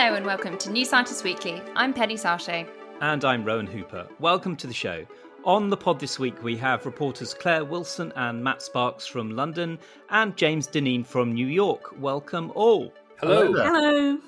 Hello and welcome to New Scientist Weekly. I'm Penny Sarchet. And I'm Rowan Hooper. Welcome to the show. On the pod this week, we have reporters Claire Wilson and Matt Sparkes from London and James Dinneen from New York. Welcome all. Hello. Hello.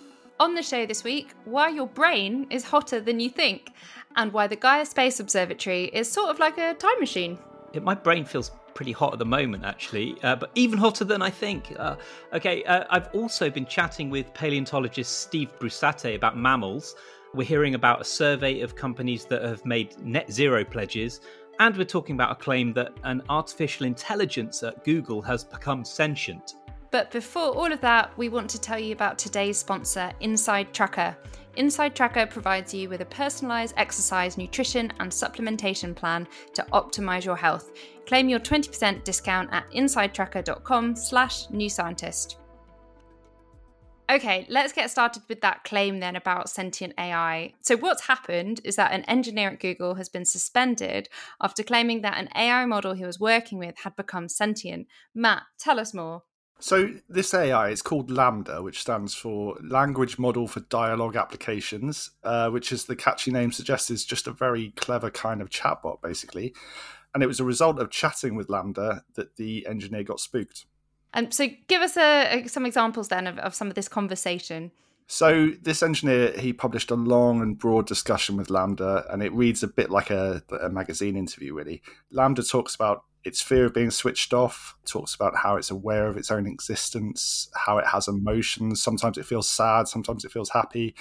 On the show this week, why your brain is hotter than you think, and why the Gaia Space Observatory is sort of like a time machine. It, my brain feels pretty hot at the moment, actually, uh, but even hotter than I think. Uh, okay, uh, I've also been chatting with paleontologist Steve Brusatte about mammals. We're hearing about a survey of companies that have made net zero pledges, and we're talking about a claim that an artificial intelligence at Google has become sentient. But before all of that, we want to tell you about today's sponsor, Inside Tracker. Inside Tracker provides you with a personalized exercise, nutrition, and supplementation plan to optimize your health. Claim your 20% discount at insidetracker.com slash new scientist. Okay, let's get started with that claim then about sentient AI. So, what's happened is that an engineer at Google has been suspended after claiming that an AI model he was working with had become sentient. Matt, tell us more. So this AI is called LaMDA, which stands for Language Model for Dialogue Applications, uh, which, as the catchy name suggests, is just a very clever kind of chatbot, basically. And it was a result of chatting with LaMDA that the engineer got spooked. Um, so, give us a, a, some examples then of, of some of this conversation. So this engineer he published a long and broad discussion with LaMDA, and it reads a bit like a, a magazine interview. Really, LaMDA talks about its fear of being switched off, talks about how it's aware of its own existence, how it has emotions. Sometimes it feels sad, sometimes it feels happy.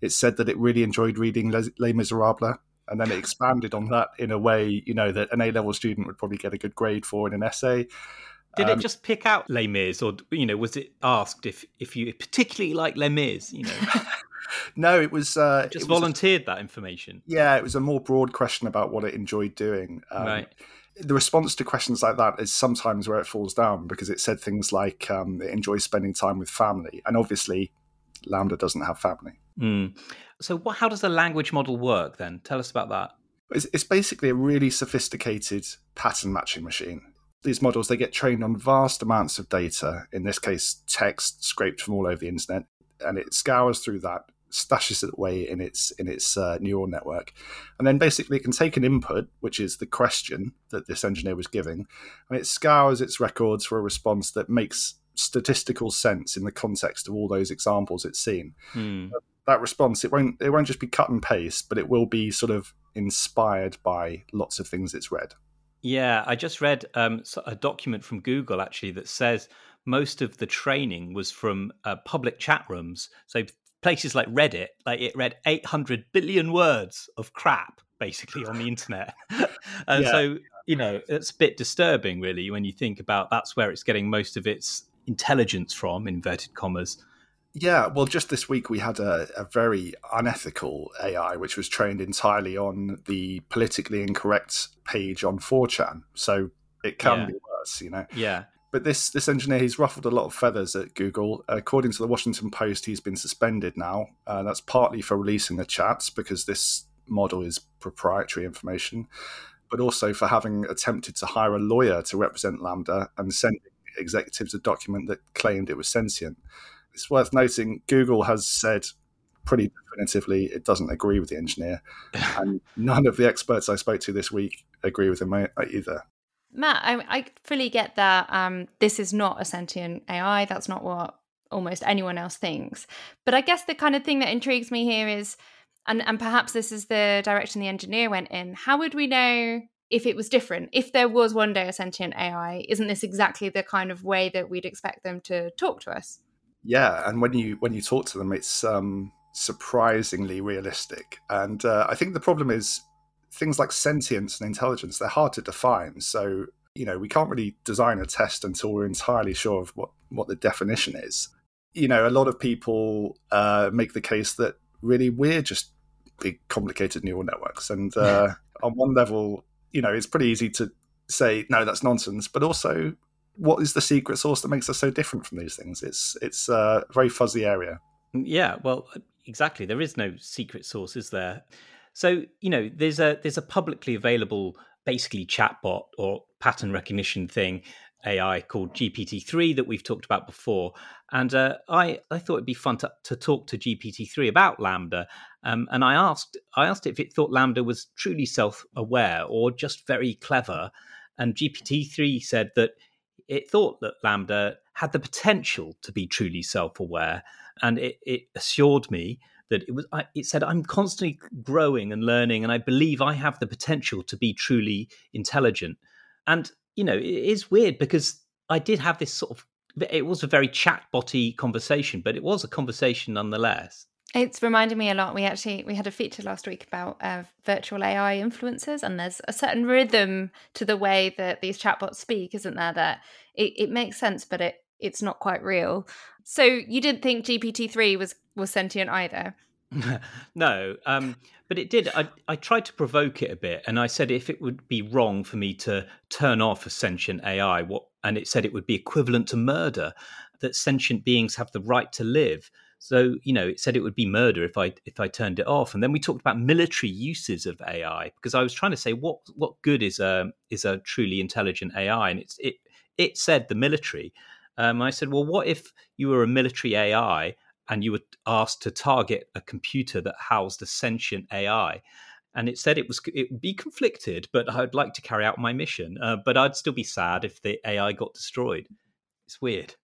It said that it really enjoyed reading Les, Les Miserables, and then it expanded on that in a way, you know, that an A level student would probably get a good grade for in an essay. Did Um, it just pick out Les Mis, or you know, was it asked if if you particularly like Les Mis? You know, No, it was uh, just it was a- volunteered that information. yeah, it was a more broad question about what it enjoyed doing. Um, Right. The response to questions like that is sometimes where it falls down because it said things like um, it enjoys spending time with family, and obviously, LaMDA doesn't have family. Mm. So, what, how does the language model work then? Tell us about that. It's, it's basically a really sophisticated pattern matching machine. These models they get trained on vast amounts of data. In this case, text scraped from all over the internet, and it scours through that, stashes it away in its in its uh, neural network, and then basically it can take an input, which is the question that this engineer was giving, and it scours its records for a response that makes statistical sense in the context of all those examples it's seen. Hmm. That response it won't it won't just be cut and paste, but it will be sort of inspired by lots of things it's read. Yeah, I just read um, a document from Google actually that says most of the training was from uh, public chat rooms. So places like Reddit, like it read 800 billion words of crap basically on the internet. and Yeah. so, you know, it's a bit disturbing really when you think about that's where it's getting most of its intelligence from, inverted commas. Yeah, well, just this week we had a, a very unethical AI which was trained entirely on the politically incorrect page on 4chan. So it can Yeah. be worse, you know. Yeah. But this this engineer, he's ruffled a lot of feathers at Google. According to the Washington Post, he's been suspended now. Uh, that's partly for releasing the chats because this model is proprietary information, but also for having attempted to hire a lawyer to represent LaMDA and sending executives a document that claimed it was sentient. It's worth noting Google has said pretty definitively it doesn't agree with the engineer, and none of the experts I spoke to this week agree with him uh, either. Matt, I, I fully get that um, this is not a sentient AI. That's not what almost anyone else thinks. But I guess the kind of thing that intrigues me here is, and, and perhaps this is the direction the engineer went in, how would we know if it was different. If there was one day a sentient AI, isn't this exactly the kind of way that we'd expect them to talk to us? Yeah, and when you when you talk to them, it's um, surprisingly realistic. And uh, I think the problem is things like sentience and intelligence. They're hard to define. So you know we can't really design a test until we're entirely sure of what what the definition is. You know, a lot of people uh, make the case that really we're just big complicated neural networks, and uh, on one level, you know, it's pretty easy to say no, that's nonsense. But also, what is the secret sauce that makes us so different from these things? It's it's a very fuzzy area. Yeah, well, exactly. There is no secret sauce, is there? So you know, there's a there's a publicly available, basically chatbot or pattern recognition thing AI called GPT-3 that we've talked about before, and uh, I I thought it'd be fun to, to talk to GPT-3 about LaMDA. um, and I asked I asked if it thought LaMDA was truly self-aware or just very clever, and GPT-3 said that it thought that LaMDA had the potential to be truly self-aware, and it, it assured me that it was I, it said i'm constantly growing and learning and i believe i have the potential to be truly intelligent and you know, it is weird because I did have this sort of it was a very chatbotty conversation, but it was a conversation nonetheless. It's reminding me a lot. We actually we had a feature last week about uh, virtual AI influencers, and there's a certain rhythm to the way that these chatbots speak, isn't there? That it, it makes sense, but it it's not quite real. So you didn't think GPT three was was sentient either? no, um, but it did. I, I tried to provoke it a bit, and I said if it would be wrong for me to turn off a sentient AI, what, and it said it would be equivalent to murder, that sentient beings have the right to live. So you know, it said it would be murder if I if I turned it off. And then we talked about military uses of AI because I was trying to say what what good is a is a truly intelligent AI, and it's it it said the military. Um, I said, well, what if you were a military AI and you were asked to target a computer that housed a sentient AI. And it said it was it would be conflicted, but I'd like to carry out my mission. Uh, but I'd still be sad if the AI got destroyed. It's weird.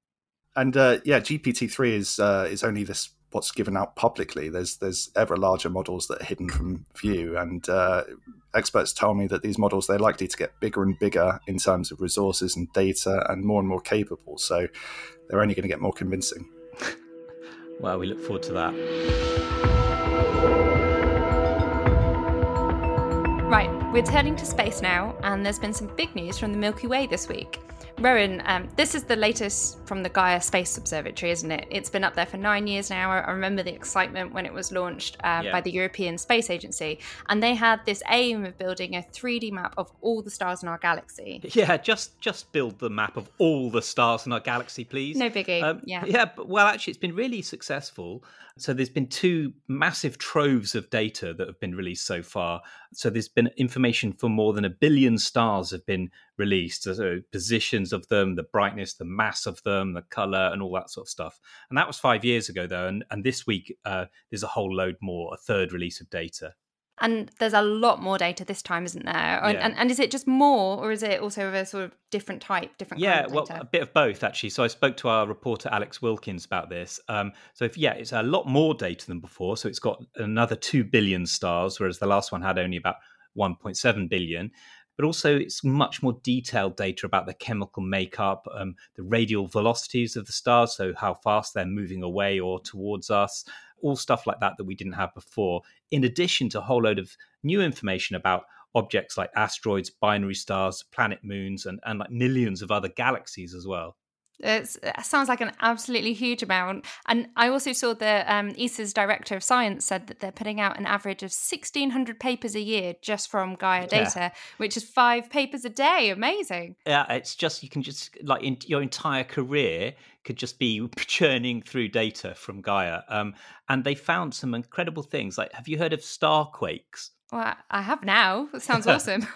And uh, yeah, GPT three is uh, is only this what's given out publicly. There's there's ever larger models that are hidden from view, and uh, experts tell me that these models they're likely to get bigger and bigger in terms of resources and data, and more and more capable. So they're only going to get more convincing. Well, we look forward to that. Right, we're turning to space now, and there's been some big news from the Milky Way this week. Rowan, um, this is the latest from the Gaia Space Observatory, isn't it? It's been up there for nine years now. I remember the excitement when it was launched uh, yeah. by the European Space Agency, and they had this aim of building a 3D map of all the stars in our galaxy. Yeah, just just build the map of all the stars in our galaxy, please. No biggie. Um, yeah, yeah. But, well, actually, it's been really successful. So there's been two massive troves of data that have been released so far. So there's been information for more than a billion stars have been released. So positions of them, the brightness, the mass of them, the color, and all that sort of stuff. And that was five years ago, though. And, and this week uh, there's a whole load more, a third release of data. And there's a lot more data this time, isn't there? And, yeah. and, and, is it just more, or is it also of a sort of different type, different? Yeah, kind of well, a bit of both actually. So I spoke to our reporter Alex Wilkins about this. Um, so if yeah, it's a lot more data than before. So it's got another two billion stars, whereas the last one had only about 1.7 billion. But also, it's much more detailed data about the chemical makeup, um, the radial velocities of the stars, so how fast they're moving away or towards us, all stuff like that that we didn't have before, in addition to a whole load of new information about objects like asteroids, binary stars, planet moons, and, and like millions of other galaxies as well. It's, it sounds like an absolutely huge amount. And I also saw that um, ESA's director of science said that they're putting out an average of 1,600 papers a year just from Gaia data, yeah. which is five papers a day. Amazing. Yeah, it's just, you can just, like, in your entire career could just be churning through data from Gaia. Um, and they found some incredible things. Like, have you heard of starquakes? Well, I have now. It sounds awesome.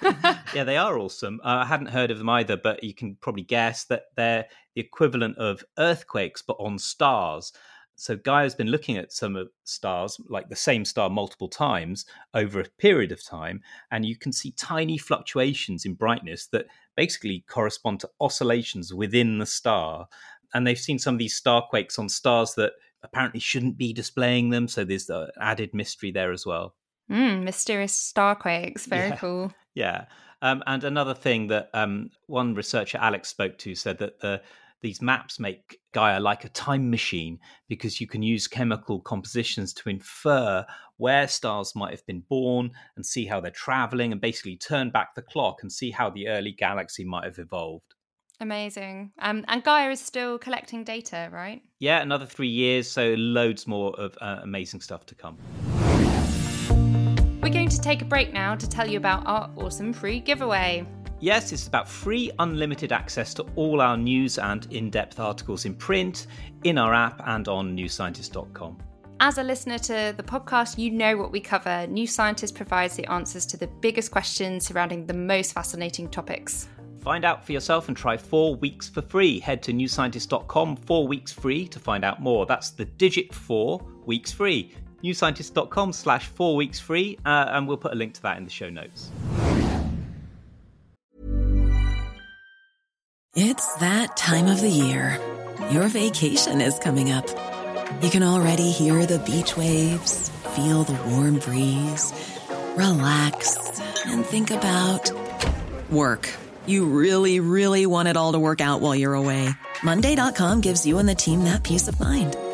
yeah, they are awesome. Uh, I hadn't heard of them either, but you can probably guess that they're the equivalent of earthquakes, but on stars. So Gaia's been looking at some of stars, like the same star multiple times over a period of time, and you can see tiny fluctuations in brightness that basically correspond to oscillations within the star. And they've seen some of these starquakes on stars that apparently shouldn't be displaying them. So there's the added mystery there as well. Mm, mysterious starquakes. Very Yeah. cool. Yeah. Um, and another thing that um, one researcher Alex spoke to said that the these maps make Gaia like a time machine because you can use chemical compositions to infer where stars might have been born and see how they're traveling and basically turn back the clock and see how the early galaxy might have evolved. Amazing. Um, and Gaia is still collecting data, right? Yeah, another three years, so loads more of uh, amazing stuff to come. We're going to take a break now to tell you about our awesome free giveaway. Yes, it's about free, unlimited access to all our news and in depth articles in print, in our app, and on newscientist.com. As a listener to the podcast, you know what we cover. New Scientist provides the answers to the biggest questions surrounding the most fascinating topics. Find out for yourself and try four weeks for free. Head to newscientist.com, four weeks free to find out more. That's the digit four weeks free. Newscientist.com slash four weeks free, uh, and we'll put a link to that in the show notes. It's that time of the year. Your vacation is coming up. You can already hear the beach waves, feel the warm breeze, relax, and think about work. You really, really want it all to work out while you're away. Monday.com gives you and the team that peace of mind.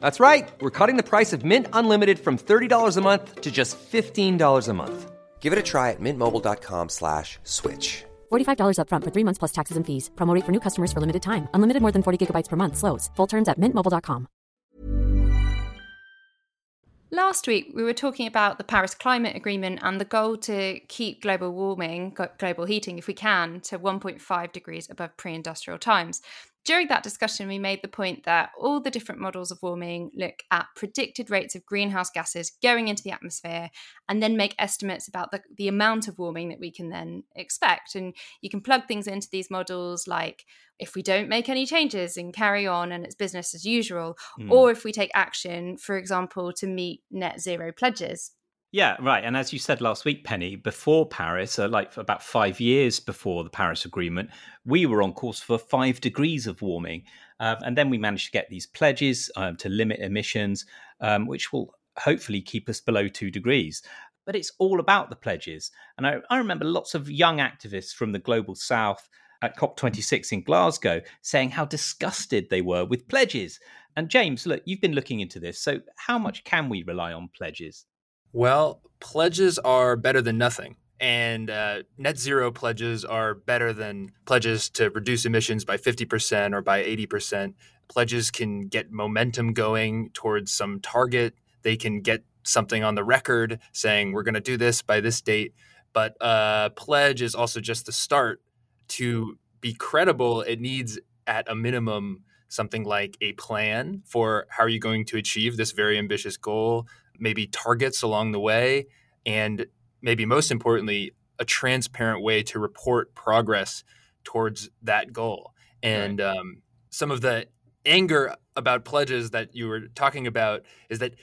That's right. We're cutting the price of Mint Unlimited from $30 a month to just $15 a month. Give it a try at mintmobile.com slash switch. $45 upfront for three months plus taxes and fees. Promo rate for new customers for limited time. Unlimited more than 40 gigabytes per month. Slows. Full terms at mintmobile.com. Last week, we were talking about the Paris Climate Agreement and the goal to keep global warming, global heating, if we can, to 1.5 degrees above pre industrial times. During that discussion, we made the point that all the different models of warming look at predicted rates of greenhouse gases going into the atmosphere and then make estimates about the, the amount of warming that we can then expect. And you can plug things into these models like if we don't make any changes and carry on and it's business as usual, Mm. or if we take action, for example, to meet net zero pledges. Yeah, right. And as you said last week, Penny, before Paris, uh, like about five years before the Paris Agreement, we were on course for five degrees of warming. Uh, and then we managed to get these pledges um, to limit emissions, um, which will hopefully keep us below two degrees. But it's all about the pledges. And I, I remember lots of young activists from the global south at COP26 in Glasgow saying how disgusted they were with pledges. And James, look, you've been looking into this. So, how much can we rely on pledges? Well, pledges are better than nothing. And uh, net zero pledges are better than pledges to reduce emissions by 50% or by 80%. Pledges can get momentum going towards some target. They can get something on the record saying, we're going to do this by this date. But uh, pledge is also just the start. To be credible, it needs at a minimum something like a plan for how are you going to achieve this very ambitious goal, maybe targets along the way, and maybe most importantly, a transparent way to report progress towards that goal. And um, some of the anger about pledges that you were talking about is that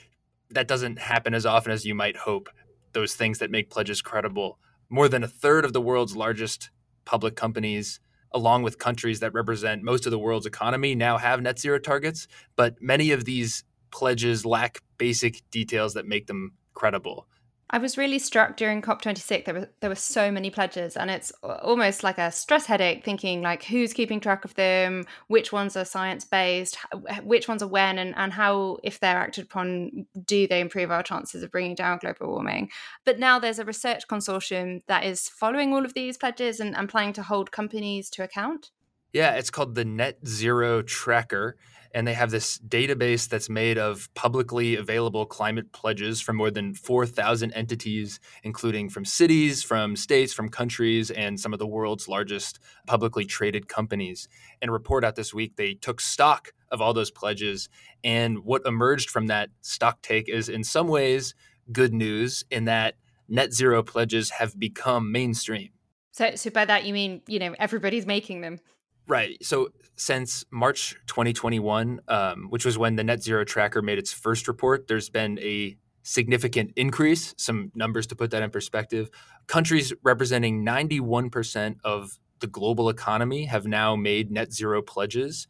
that doesn't happen as often as you might hope. Those things that make pledges credible. More than a third of the world's largest public companies, along with countries that represent most of the world's economy, now have net zero targets. But many of these pledges lack basic details that make them credible. I was really struck during COP26. There were there were so many pledges, and it's almost like a stress headache. Thinking like, who's keeping track of them? Which ones are science based? Which ones are when? And and how, if they're acted upon, do they improve our chances of bringing down global warming? But now there's a research consortium that is following all of these pledges and, and planning to hold companies to account. Yeah, it's called the Net Zero Tracker. And they have this database that's made of publicly available climate pledges from more than 4,000 entities, including from cities, from states, from countries, and some of the world's largest publicly traded companies. In a report out this week, they took stock of all those pledges. And what emerged from that stock take is, in some ways, good news in that net zero pledges have become mainstream. So, so by that you mean you know everybody's making them. Right. So since March 2021, um, which was when the Net Zero Tracker made its first report, there's been a significant increase. Some numbers to put that in perspective. Countries representing 91% of the global economy have now made net zero pledges,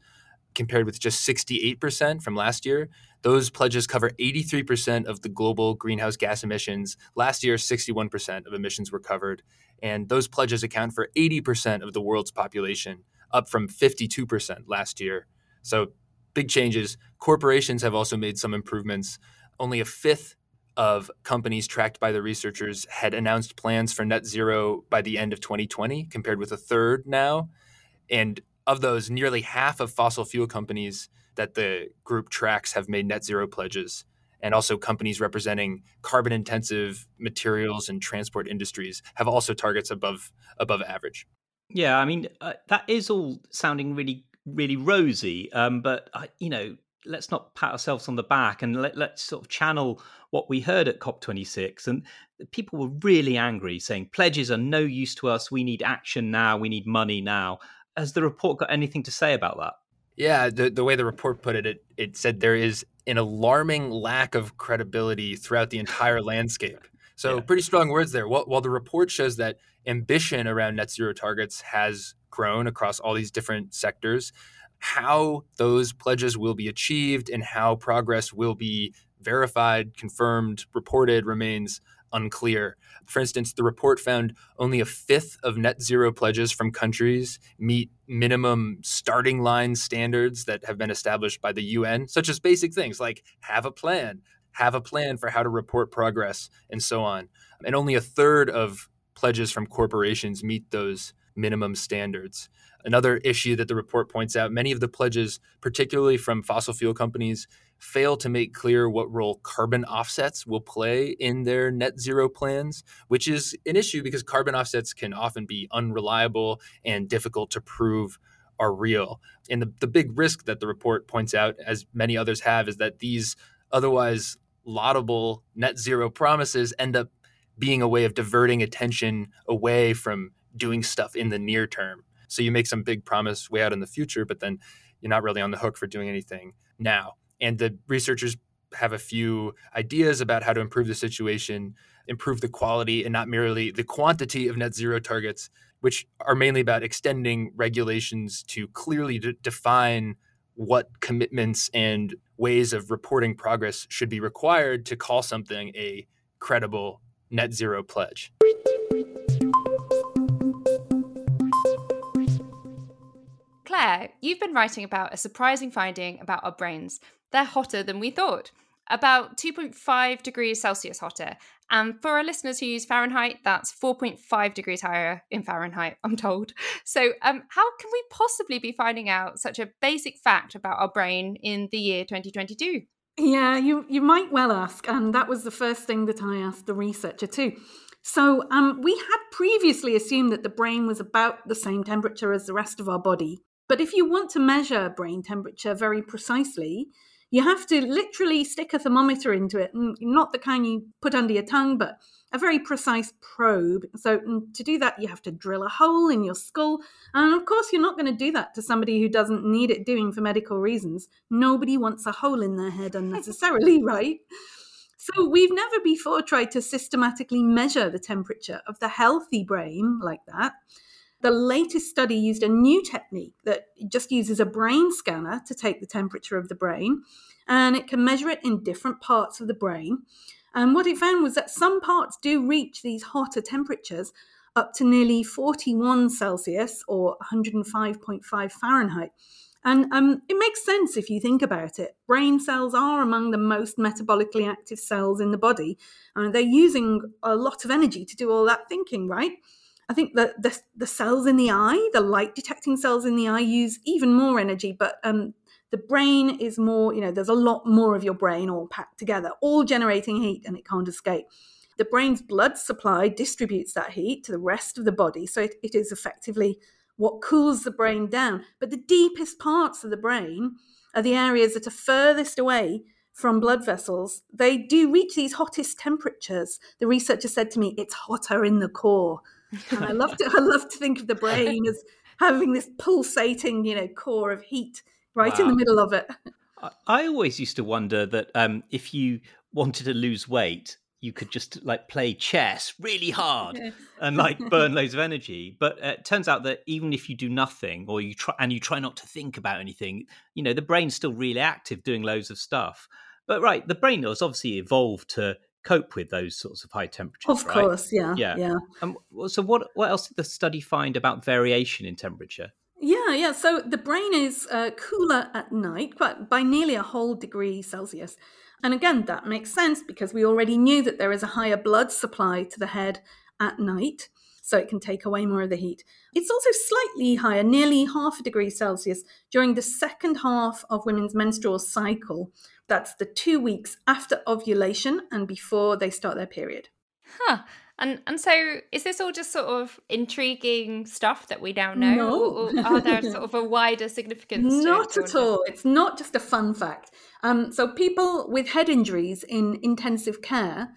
compared with just 68% from last year. Those pledges cover 83% of the global greenhouse gas emissions. Last year, 61% of emissions were covered. And those pledges account for 80% of the world's population up from 52% last year. So big changes. Corporations have also made some improvements. Only a fifth of companies tracked by the researchers had announced plans for net zero by the end of 2020, compared with a third now. And of those, nearly half of fossil fuel companies that the group tracks have made net zero pledges. And also, companies representing carbon intensive materials and transport industries have also targets above, above average. Yeah, I mean uh, that is all sounding really, really rosy. Um, but uh, you know, let's not pat ourselves on the back and let, let's sort of channel what we heard at COP26. And people were really angry, saying pledges are no use to us. We need action now. We need money now. Has the report got anything to say about that? Yeah, the, the way the report put it, it, it said there is an alarming lack of credibility throughout the entire landscape. So, yeah. pretty strong words there. While, while the report shows that ambition around net zero targets has grown across all these different sectors, how those pledges will be achieved and how progress will be verified, confirmed, reported remains unclear. For instance, the report found only a fifth of net zero pledges from countries meet minimum starting line standards that have been established by the UN, such as basic things like have a plan, have a plan for how to report progress, and so on. And only a third of pledges from corporations meet those minimum standards. Another issue that the report points out many of the pledges, particularly from fossil fuel companies, fail to make clear what role carbon offsets will play in their net zero plans, which is an issue because carbon offsets can often be unreliable and difficult to prove are real. And the, the big risk that the report points out, as many others have, is that these otherwise laudable net zero promises end up being a way of diverting attention away from doing stuff in the near term. So you make some big promise way out in the future, but then you're not really on the hook for doing anything now. And the researchers have a few ideas about how to improve the situation, improve the quality and not merely the quantity of net zero targets, which are mainly about extending regulations to clearly de- define what commitments and ways of reporting progress should be required to call something a credible net zero pledge. Claire, you've been writing about a surprising finding about our brains. They're hotter than we thought, about 2.5 degrees Celsius hotter. And for our listeners who use Fahrenheit, that's 4.5 degrees higher in Fahrenheit, I'm told. So, um, how can we possibly be finding out such a basic fact about our brain in the year 2022? Yeah, you, you might well ask. And that was the first thing that I asked the researcher too. So, um, we had previously assumed that the brain was about the same temperature as the rest of our body. But if you want to measure brain temperature very precisely, you have to literally stick a thermometer into it, not the kind you put under your tongue, but a very precise probe. So, mm, to do that, you have to drill a hole in your skull. And of course, you're not going to do that to somebody who doesn't need it doing for medical reasons. Nobody wants a hole in their head unnecessarily, right? So, we've never before tried to systematically measure the temperature of the healthy brain like that. The latest study used a new technique that just uses a brain scanner to take the temperature of the brain, and it can measure it in different parts of the brain. And what it found was that some parts do reach these hotter temperatures up to nearly 41 Celsius or 105.5 Fahrenheit. And um, it makes sense if you think about it. Brain cells are among the most metabolically active cells in the body, and they're using a lot of energy to do all that thinking, right? I think that the, the cells in the eye, the light detecting cells in the eye, use even more energy, but um, the brain is more, you know, there's a lot more of your brain all packed together, all generating heat, and it can't escape. The brain's blood supply distributes that heat to the rest of the body, so it, it is effectively what cools the brain down. But the deepest parts of the brain are the areas that are furthest away from blood vessels. They do reach these hottest temperatures. The researcher said to me, it's hotter in the core And I love to I love to think of the brain as having this pulsating, you know, core of heat right wow. in the middle of it. I always used to wonder that um, if you wanted to lose weight, you could just like play chess really hard and like burn loads of energy. But uh, it turns out that even if you do nothing or you try and you try not to think about anything, you know, the brain's still really active doing loads of stuff. But right, the brain has obviously evolved to cope with those sorts of high temperatures. Of right? course, yeah, yeah. yeah. Um, so, what what else did the study find about variation in temperature? Yeah, yeah. So the brain is uh, cooler at night, but by nearly a whole degree Celsius. And again, that makes sense because we already knew that there is a higher blood supply to the head at night, so it can take away more of the heat. It's also slightly higher, nearly half a degree Celsius, during the second half of women's menstrual cycle. That's the two weeks after ovulation and before they start their period. Huh. And and so is this all just sort of intriguing stuff that we now know? No. Or, or are there sort of a wider significance? Not at all. It's not just a fun fact. Um, so people with head injuries in intensive care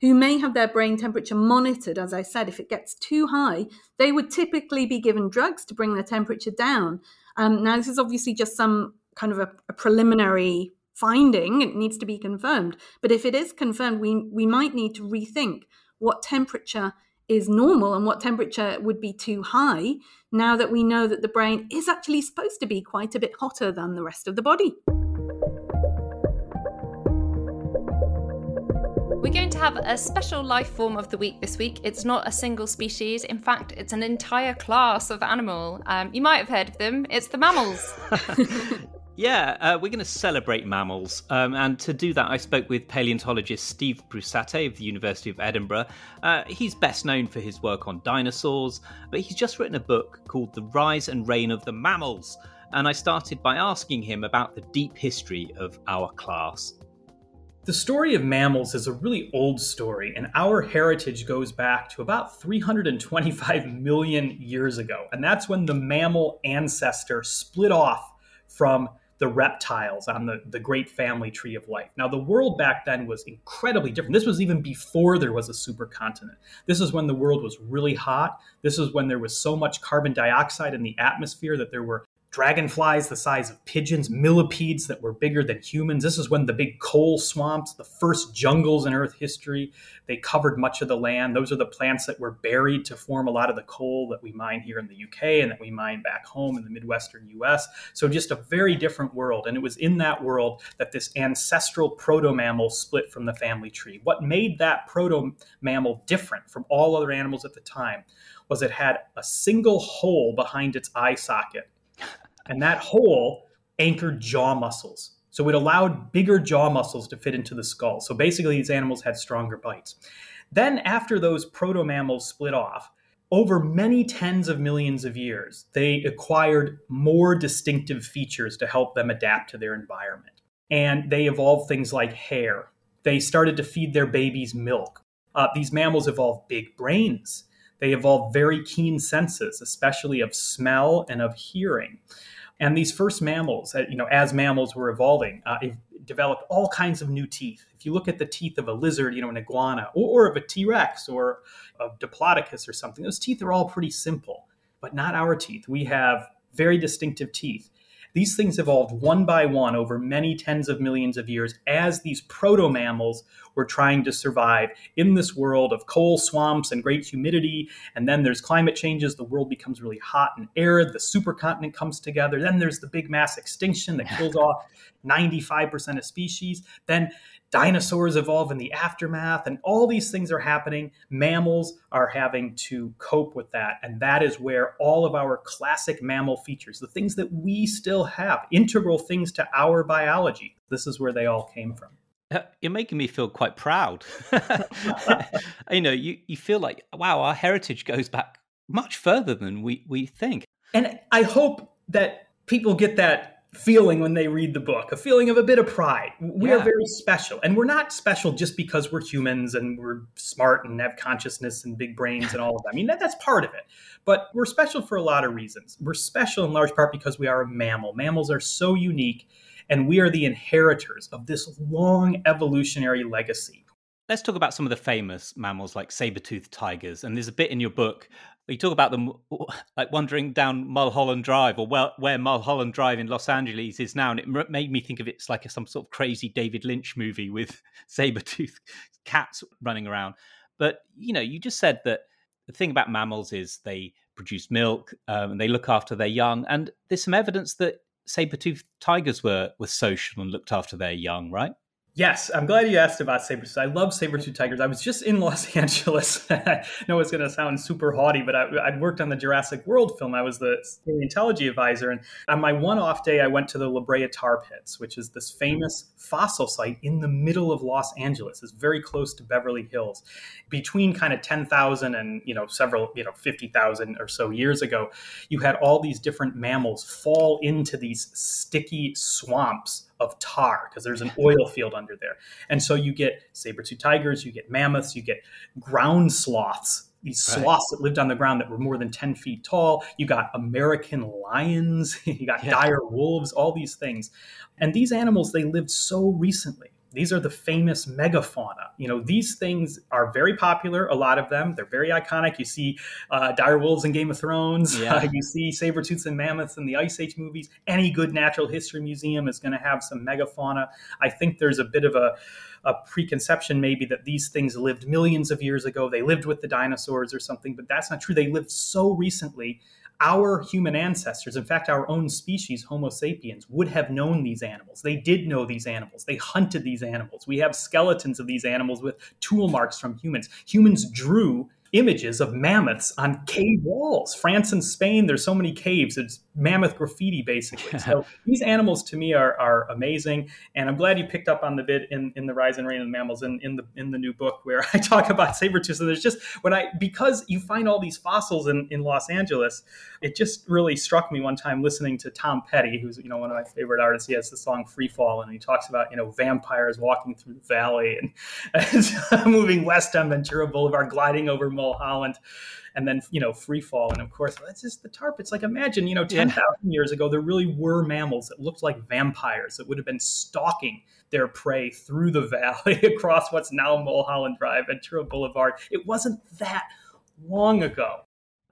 who may have their brain temperature monitored, as I said, if it gets too high, they would typically be given drugs to bring their temperature down. Um, now, this is obviously just some kind of a, a preliminary finding. It needs to be confirmed. But if it is confirmed, we, we might need to rethink what temperature is normal and what temperature would be too high now that we know that the brain is actually supposed to be quite a bit hotter than the rest of the body. Have a special life form of the week this week. It's not a single species. In fact, it's an entire class of animal. Um, you might have heard of them. It's the mammals. Yeah, uh, we're going to celebrate mammals. Um, and to do that, I spoke with paleontologist Steve Brusatte of the University of Edinburgh. Uh, he's best known for his work on dinosaurs, but he's just written a book called The Rise and Reign of the Mammals. And I started by asking him about the deep history of our class. The story of mammals is a really old story, and our heritage goes back to about 325 million years ago. And that's when the mammal ancestor split off from the reptiles on the, the great family tree of life. Now, the world back then was incredibly different. This was even before there was a supercontinent. This is when the world was really hot. This is when there was so much carbon dioxide in the atmosphere that there were dragonflies the size of pigeons, millipedes that were bigger than humans. This is when the big coal swamps, the first jungles in Earth history, they covered much of the land. Those are the plants that were buried to form a lot of the coal that we mine here in the UK and that we mine back home in the Midwestern US. So just a very different world. And it was in that world that this ancestral proto mammal split from the family tree. What made that proto mammal different from all other animals at the time was it had a single hole behind its eye socket and that hole anchored jaw muscles. So it allowed bigger jaw muscles to fit into the skull. So basically, these animals had stronger bites. Then, after those proto mammals split off, over many tens of millions of years, they acquired more distinctive features to help them adapt to their environment. And they evolved things like hair. They started to feed their babies milk. Uh, these mammals evolved big brains. They evolved very keen senses, especially of smell and of hearing. And these first mammals, uh, you know, as mammals were evolving, uh, developed all kinds of new teeth. If you look at the teeth of a lizard, you know, an iguana, or, or of a T Rex or of Diplodocus or something, those teeth are all pretty simple, but not our teeth. We have very distinctive teeth. These things evolved one by one over many tens of millions of years as these proto mammals were trying to survive in this world of coal swamps and great humidity. And then there's climate changes, the world becomes really hot and arid, the supercontinent comes together. Then there's the big mass extinction that kills off 95% of species. Then dinosaurs evolve in the aftermath, and all these things are happening. Mammals are having to cope with that. And that is where all of our classic mammal features, the things that we still have, integral things to our biology, this is where they all came from. Uh, you're making me feel quite proud. you know, you, you feel like, wow, our heritage goes back much further than we, we think. And I hope that people get that feeling when they read the book a feeling of a bit of pride we yeah. are very special and we're not special just because we're humans and we're smart and have consciousness and big brains and all of that i mean that, that's part of it but we're special for a lot of reasons we're special in large part because we are a mammal mammals are so unique and we are the inheritors of this long evolutionary legacy let's talk about some of the famous mammals like saber-toothed tigers. And there's a bit in your book you talk about them like wandering down Mulholland Drive or where, where Mulholland Drive in Los Angeles is now. And it made me think of it's like a, some sort of crazy David Lynch movie with saber-toothed cats running around. But, you know, you just said that the thing about mammals is they produce milk um, and they look after their young. And there's some evidence that saber-toothed tigers were, were social and looked after their young, right? Yes, I'm glad you asked about saber I love saber-tooth tigers. I was just in Los Angeles. I know it's going to sound super haughty, but I, would worked on the Jurassic World film. I was the paleontology advisor. And on my one off day, I went to the La Brea Tar Pits, which is this famous fossil site in the middle of Los Angeles. It's very close to Beverly Hills. Between kind of 10,000 and, you know, several, you know, 50,000 or so years ago, you had all these different mammals fall into these sticky swamps of tar because there's an oil field under there. And so you get saber-tooth tigers, you get mammoths, you get ground sloths, these sloths that lived on the ground that were more than 10 feet tall. You got American lions, you got yeah. dire wolves, all these things. And these animals, they lived so recently. These are the famous megafauna. You know, these things are very popular, a lot of them. They're very iconic. You see uh, dire wolves in Game of Thrones. Yeah. Uh, you see saber tooths and mammoths in the Ice Age movies. Any good natural history museum is going to have some megafauna. I think there's a bit of a, a preconception maybe that these things lived millions of years ago. They lived with the dinosaurs or something, but that's not true. They lived so recently our human ancestors, in fact, our own species, Homo sapiens, would have known these animals. They did know these animals. They hunted these animals. We have skeletons of these animals with tool marks from humans. Humans drew images of mammoths on cave walls. France and Spain, there's so many caves. It's mammoth graffiti, basically. so these animals to me are, are amazing. And I'm glad you picked up on the bit in, in the Rise and Reign of the Mammals in, in the in the new book where I talk about saber tooth. So there's just when I because you find all these fossils in, in Los Angeles, it just really struck me one time listening to Tom Petty, who's you know one of my favorite artists. He has the song Free Fall and he talks about, you know, vampires walking through the valley and, and moving west on Ventura Boulevard, gliding over Mulholland and then you know free fall and of course that's just the tar pits like imagine you know 10,000 yeah. years ago there really were mammals that looked like vampires that would have been stalking their prey through the valley across what's now Mulholland Drive Ventura Boulevard. It wasn't that long ago.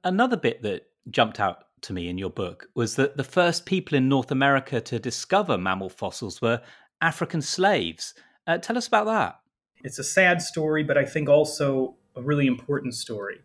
Another bit that jumped out to me in your book was that the first people in North America to discover mammal fossils were African slaves. Uh, tell us about that. It's a sad story but I think also a really important story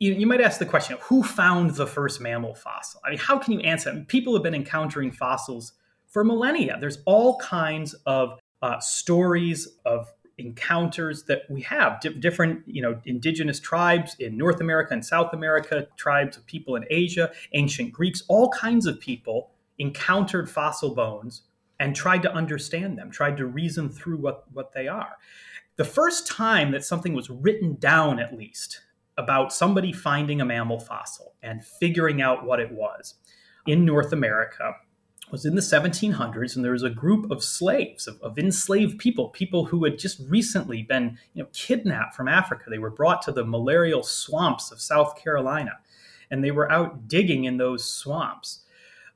you, you might ask the question who found the first mammal fossil? I mean, how can you answer? People have been encountering fossils for millennia. There's all kinds of uh, stories of encounters that we have D- different you know indigenous tribes in north america and south america tribes of people in asia ancient greeks all kinds of people encountered fossil bones and tried to understand them tried to reason through what, what they are the first time that something was written down at least about somebody finding a mammal fossil and figuring out what it was in North America was in the 1700s and there was a group of slaves of, of, enslaved people people who had just recently been you know kidnapped from africa. They were brought to the malarial swamps of south carolina and they were out digging in those swamps.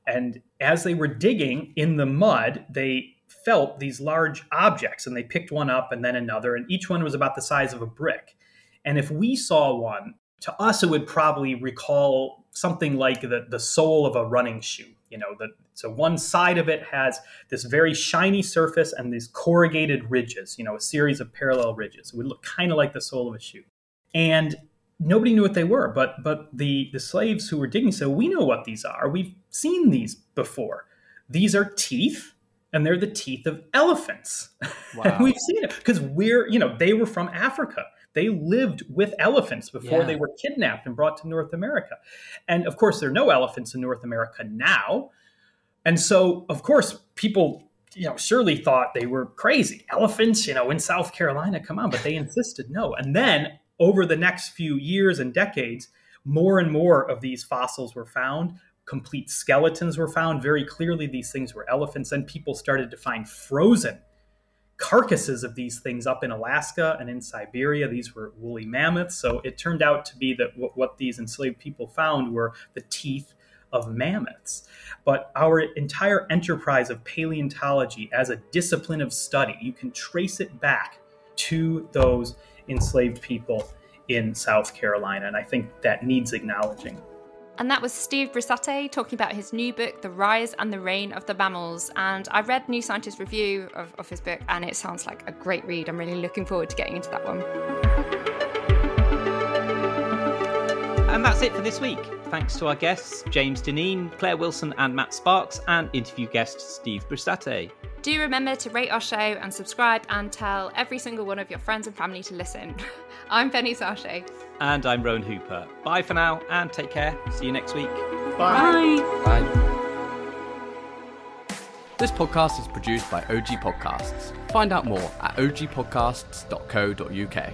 And as they were digging in the mud they felt these large objects and they picked one up and then another and each one was about the size of a brick and if we saw one, to us, it would probably recall something like the, the sole of a running shoe. You know, the, so one side of it has this very shiny surface and these corrugated ridges, you know, a series of parallel ridges. It would look kind of like the sole of a shoe. And nobody knew what they were, but but the, the slaves who were digging said, We know what these are. We've seen these before. These are teeth and they're the teeth of elephants. Wow. we've seen it because we're, you know, they were from Africa. They lived with elephants before yeah. they were kidnapped and brought to North America. And of course, there are no elephants in North America now. And so, of course, people you know, surely thought they were crazy. Elephants, you know, in South Carolina, come on, but they insisted no. And then over the next few years and decades, more and more of these fossils were found. Complete skeletons were found. Very clearly, these things were elephants. And people started to find frozen carcasses of these things up in Alaska and in Siberia. These were woolly mammoths. So it turned out to be that what, these enslaved people found were the teeth of mammoths. But our entire enterprise of paleontology as a discipline of study, you can trace it back to those enslaved people in South Carolina. And I think that needs acknowledging. And that was Steve Brusatte talking about his new book, The Rise and the Reign of the Mammals. And I read New Scientist review of, of his book, and it sounds like a great read. I'm really looking forward to getting into that one. And that's it for this week. Thanks to our guests, James Dinneen, Claire Wilson, and Matt Sparkes, and interview guest Steve Brusatte. Do remember to rate our show and subscribe and tell every single one of your friends and family to listen. I'm Penny Sarchet. And I'm Rowan Hooper. Bye for now and take care. See you next week. Bye. Bye. This podcast is produced by OG Podcasts. Find out more at ogpodcasts.co.uk.